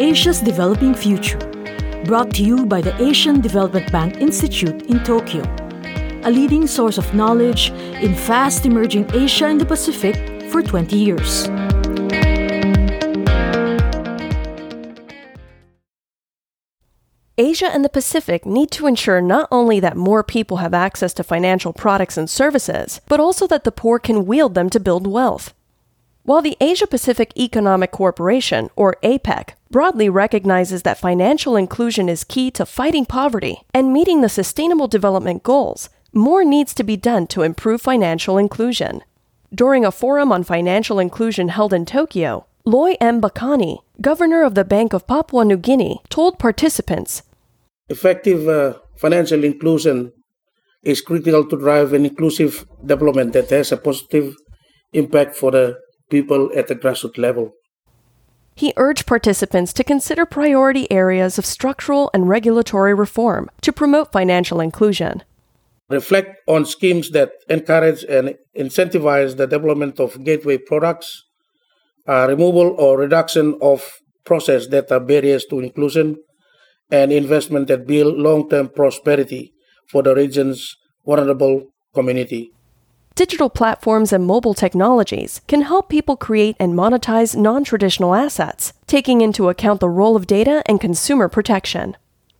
Asia's Developing Future, brought to you by the Asian Development Bank Institute in Tokyo, a leading source of knowledge in fast emerging Asia and the Pacific for 20 years. Asia and the Pacific need to ensure not only that more people have access to financial products and services, but also that the poor can wield them to build wealth. While the Asia Pacific Economic Cooperation, or APEC, broadly recognizes that financial inclusion is key to fighting poverty and meeting the Sustainable Development Goals, more needs to be done to improve financial inclusion. During a forum on financial inclusion held in Tokyo, Loi M. Bakani, governor of the Bank of Papua New Guinea, told participants Effective uh, financial inclusion is critical to drive an inclusive development that has a positive impact for the people at the grassroots level. He urged participants to consider priority areas of structural and regulatory reform to promote financial inclusion. Reflect on schemes that encourage and incentivize the development of gateway products, uh, removal or reduction of process that are barriers to inclusion, and investment that build long-term prosperity for the region's vulnerable community. Digital platforms and mobile technologies can help people create and monetize non traditional assets, taking into account the role of data and consumer protection.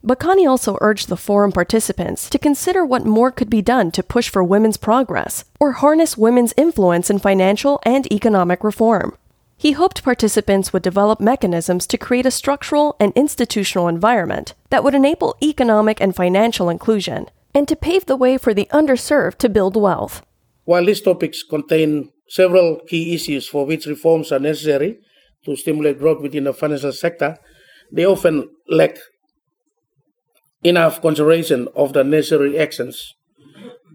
Bakani also urged the forum participants to consider what more could be done to push for women's progress or harness women's influence in financial and economic reform. He hoped participants would develop mechanisms to create a structural and institutional environment that would enable economic and financial inclusion and to pave the way for the underserved to build wealth. While these topics contain several key issues for which reforms are necessary to stimulate growth within the financial sector, they often lack enough consideration of the necessary actions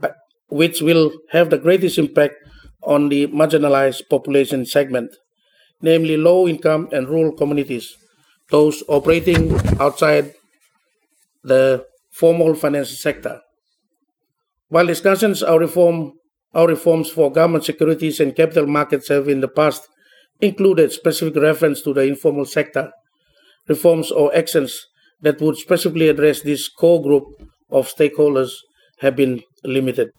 uh, which will have the greatest impact on the marginalized population segment namely low income and rural communities, those operating outside the formal financial sector. While discussions on reform, our reforms for government securities and capital markets have in the past included specific reference to the informal sector, reforms or actions that would specifically address this core group of stakeholders have been limited.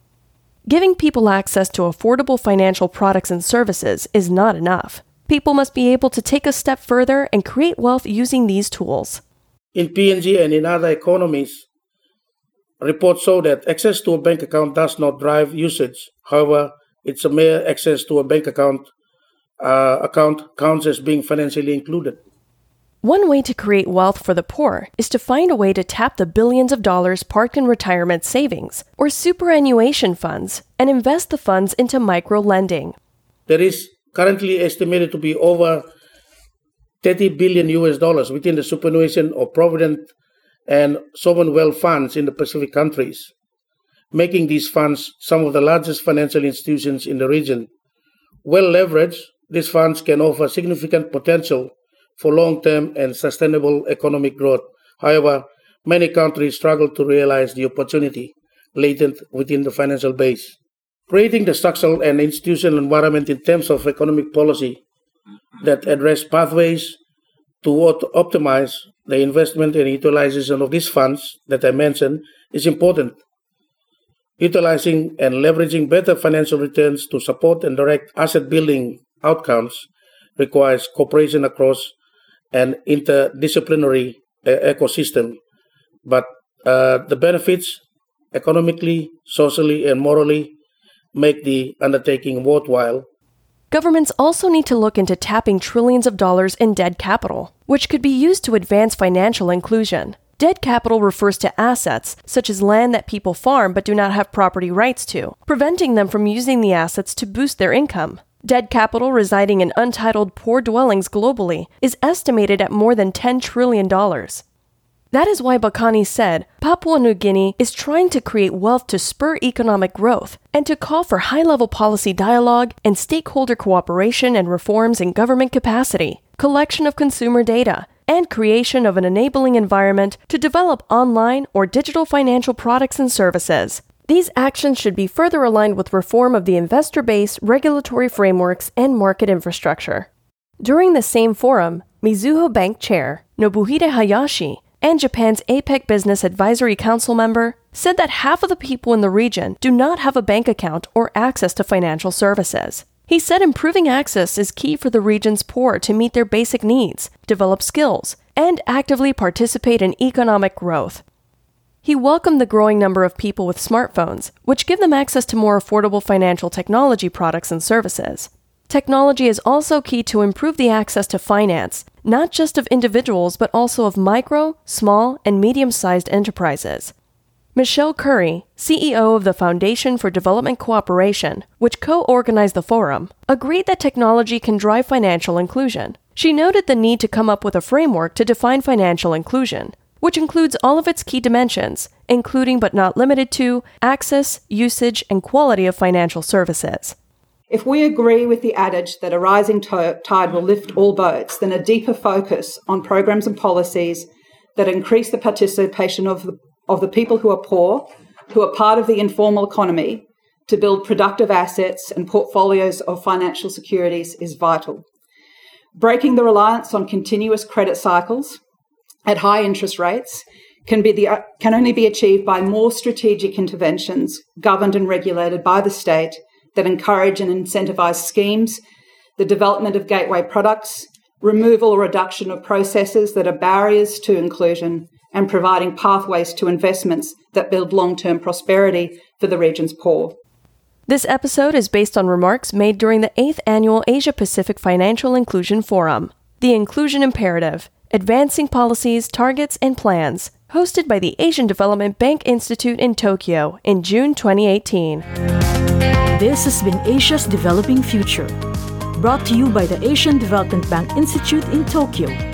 Giving people access to affordable financial products and services is not enough. People must be able to take a step further and create wealth using these tools. In PNG and in other economies, reports show that access to a bank account does not drive usage. However, it's a mere access to a bank account uh, account counts as being financially included. One way to create wealth for the poor is to find a way to tap the billions of dollars parked in retirement savings or superannuation funds and invest the funds into micro lending. There is currently estimated to be over 30 billion US dollars within the superannuation or provident and sovereign wealth funds in the Pacific countries, making these funds some of the largest financial institutions in the region. Well leveraged, these funds can offer significant potential for long term and sustainable economic growth. However, many countries struggle to realize the opportunity latent within the financial base creating the structural and institutional environment in terms of economic policy that address pathways to optimize the investment and utilization of these funds that I mentioned is important. Utilizing and leveraging better financial returns to support and direct asset building outcomes requires cooperation across an interdisciplinary uh, ecosystem. But uh, the benefits, economically, socially, and morally, make the undertaking worthwhile. Governments also need to look into tapping trillions of dollars in dead capital, which could be used to advance financial inclusion. Dead capital refers to assets, such as land that people farm but do not have property rights to, preventing them from using the assets to boost their income. Dead capital residing in untitled poor dwellings globally is estimated at more than $10 trillion. That is why Bakani said Papua New Guinea is trying to create wealth to spur economic growth and to call for high level policy dialogue and stakeholder cooperation and reforms in government capacity, collection of consumer data, and creation of an enabling environment to develop online or digital financial products and services. These actions should be further aligned with reform of the investor base, regulatory frameworks, and market infrastructure. During the same forum, Mizuho Bank Chair Nobuhide Hayashi and Japan's APEC Business Advisory Council member said that half of the people in the region do not have a bank account or access to financial services. He said improving access is key for the region's poor to meet their basic needs, develop skills, and actively participate in economic growth. He welcomed the growing number of people with smartphones, which give them access to more affordable financial technology products and services. Technology is also key to improve the access to finance, not just of individuals, but also of micro, small, and medium sized enterprises. Michelle Curry, CEO of the Foundation for Development Cooperation, which co organized the forum, agreed that technology can drive financial inclusion. She noted the need to come up with a framework to define financial inclusion, which includes all of its key dimensions, including but not limited to access, usage, and quality of financial services. If we agree with the adage that a rising tide will lift all boats, then a deeper focus on programs and policies that increase the participation of the, of the people who are poor, who are part of the informal economy, to build productive assets and portfolios of financial securities is vital. Breaking the reliance on continuous credit cycles at high interest rates can be the, can only be achieved by more strategic interventions governed and regulated by the state that encourage and incentivize schemes, the development of gateway products, removal or reduction of processes that are barriers to inclusion, and providing pathways to investments that build long term prosperity for the region's poor. This episode is based on remarks made during the 8th Annual Asia Pacific Financial Inclusion Forum, The Inclusion Imperative Advancing Policies, Targets, and Plans, hosted by the Asian Development Bank Institute in Tokyo in June 2018. This has been Asia's Developing Future, brought to you by the Asian Development Bank Institute in Tokyo.